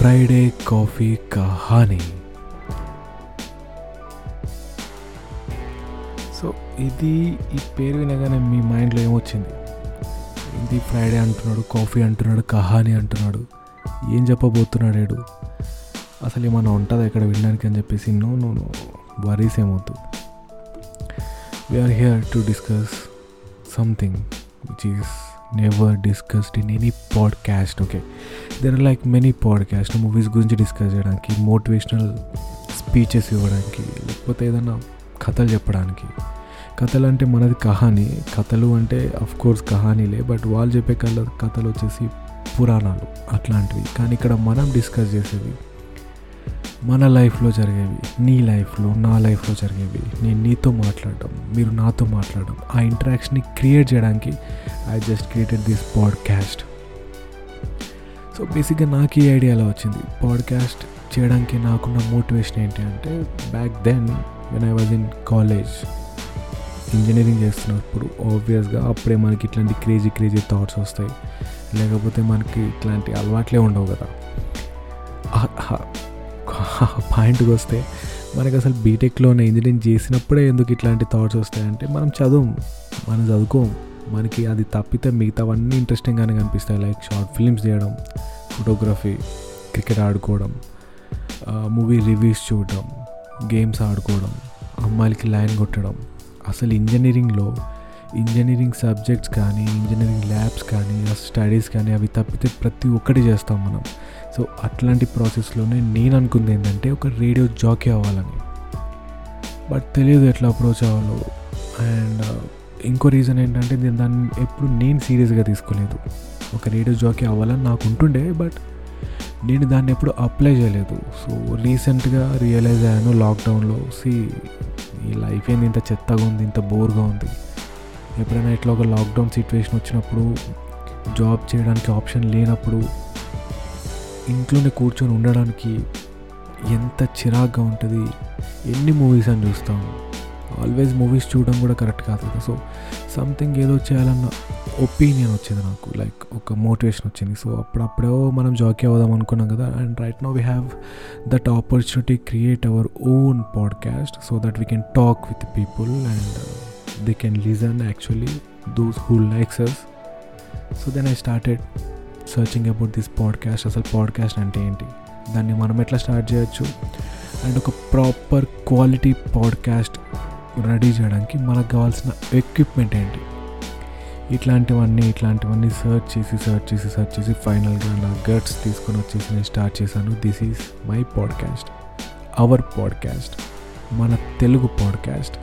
Friday coffee Kahani so ఇది ఈ పేరు వినగానే మీ మైండ్లో ఏమొచ్చింది? ఇది ఫ్రైడే అంటున్నాడు కాఫీ అంటున్నాడు కహానీ అంటున్నాడు. ఏం చెప్పబోతున్నాడు అసలు ఏమన్నా ఉంటుందా ఇక్కడ వినడానికి అని చెప్పేసి? No no no worries ఏమవుతు we are here to discuss something which is never discussed in any podcast okay there are like many podcast movies గురించి డిస్కస్ చేయడానికి మోటివేషనల్ స్పీచెస్ ఇవ్వడానికి లేకపోతే ఏదైనా కథలు చెప్పడానికి. కథలు అంటే మనది కహాని. కథలు అంటే అఫ్ కోర్స్ కహానీలే బట్ వాళ్ళు చెప్పే కథ కథలు వచ్చేసి పురాణాలు అట్లాంటివి. కానీ ఇక్కడ మనం డిస్కస్ చేసేది మన లైఫ్లో జరిగేవి నీ లైఫ్లో నా లైఫ్లో జరిగేవి. నేను నీతో మాట్లాడడం మీరు నాతో మాట్లాడడం ఆ ఇంటరాక్షన్ని క్రియేట్ చేయడానికి I just created this podcast so బేసిక్గా నాకు ఈ ఐడియా ఎలా వచ్చింది. పాడ్కాస్ట్ చేయడానికి నాకున్న మోటివేషన్ ఏంటి అంటే back then when I was in college engineering చేస్తున్నప్పుడు ఆబ్వియస్గా అప్పుడే మనకి ఇట్లాంటి క్రేజీ క్రేజీ థాట్స్ వస్తాయి. లేకపోతే మనకి ఇట్లాంటి అలవాట్లే ఉండవు కదా. పాయింట్కి వస్తే మనకి అసలు బీటెక్లోనే ఇంజనీరింగ్ చేసినప్పుడే ఎందుకు ఇట్లాంటి థాట్స్ వస్తాయంటే మనం చదువు మనం చదువుకోం. మనకి అది తప్పితే మిగతావన్నీ ఇంట్రెస్టింగ్గానే కనిపిస్తాయి. లైక్ షార్ట్ ఫిల్మ్స్ చేయడం ఫోటోగ్రఫీ క్రికెట్ ఆడుకోవడం మూవీ రివ్యూస్ చూడడం గేమ్స్ ఆడుకోవడం అమ్మాయిలకి లైన్ కొట్టడం. అసలు ఇంజనీరింగ్లో ఇంజనీరింగ్ సబ్జెక్ట్స్ కానీ ఇంజనీరింగ్ ల్యాబ్స్ కానీ స్టడీస్ కానీ అవి తప్పితే ప్రతి ఒక్కటి చేస్తాం మనం. సో అట్లాంటి ప్రాసెస్లోనే నేను అనుకుంది ఏంటంటే ఒక రేడియో జాకీ అవ్వాలని. బట్ తెలియదు ఎట్లా అప్రోచ్ అవ్వాలో. అండ్ uh, ఇంకో రీజన్ ఏంటంటే నేను దాన్ని ఎప్పుడు నేను సీరియస్గా తీసుకోలేదు. ఒక రేడియో జాకీ అవ్వాలని నాకు ఉంటుండే బట్ నేను దాన్ని ఎప్పుడు అప్లై చేయలేదు. సో రీసెంట్గా రియలైజ్ అయ్యాను లాక్డౌన్లో. సి ఈ లైఫ్ ఏంది ఇంత చెత్తగా ఉంది ఇంత బోర్గా ఉంది. ఎప్పుడైనా ఇట్లా ఒక లాక్డౌన్ సిచ్యువేషన్ వచ్చినప్పుడు జాబ్ చేయడానికి ఆప్షన్ లేనప్పుడు ఇంట్లోనే కూర్చొని ఉండడానికి ఎంత చిరాగ్గా ఉంటుంది. ఎన్ని మూవీస్ అని చూస్తాం. ఆల్వేస్ మూవీస్ చూడడం కూడా కరెక్ట్ కాదు కదా. సో సంథింగ్ ఏదో చేయాలన్న ఒపీనియన్ వచ్చింది నాకు. లైక్ ఒక మోటివేషన్ వచ్చింది. సో అప్పుడప్పుడో మనం జాకీ అవుదాం అనుకున్నాం కదా. And right now we have that opportunity create our own podcast so that we can talk with people and they can listen actually those who likes us so then I started searching about this podcast అసలు podcast అంటే ఏంటి? దాన్ని మనం ఎట్లా start చేయొచ్చు? And ఒక proper quality podcast ready చేయడానికి మనకు కావాల్సిన ఎక్విప్మెంట్ ఏంటి? ఇట్లాంటివన్నీ ఇట్లాంటివన్నీ సర్చ్ చేసి సర్చ్ చేసి సర్చ్ చేసి ఫైనల్గా నా గట్స్ తీసుకొని వచ్చేసి నేను స్టార్ట్ చేశాను. This is my podcast our podcast మన Telugu podcast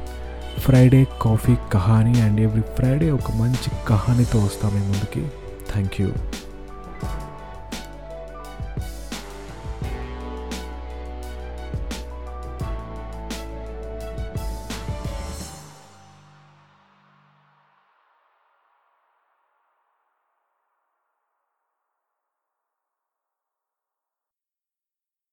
Friday coffee Kahani and every Friday ఒక మంచి కహానీతో వస్తాం మీ ముందుకి. Thank you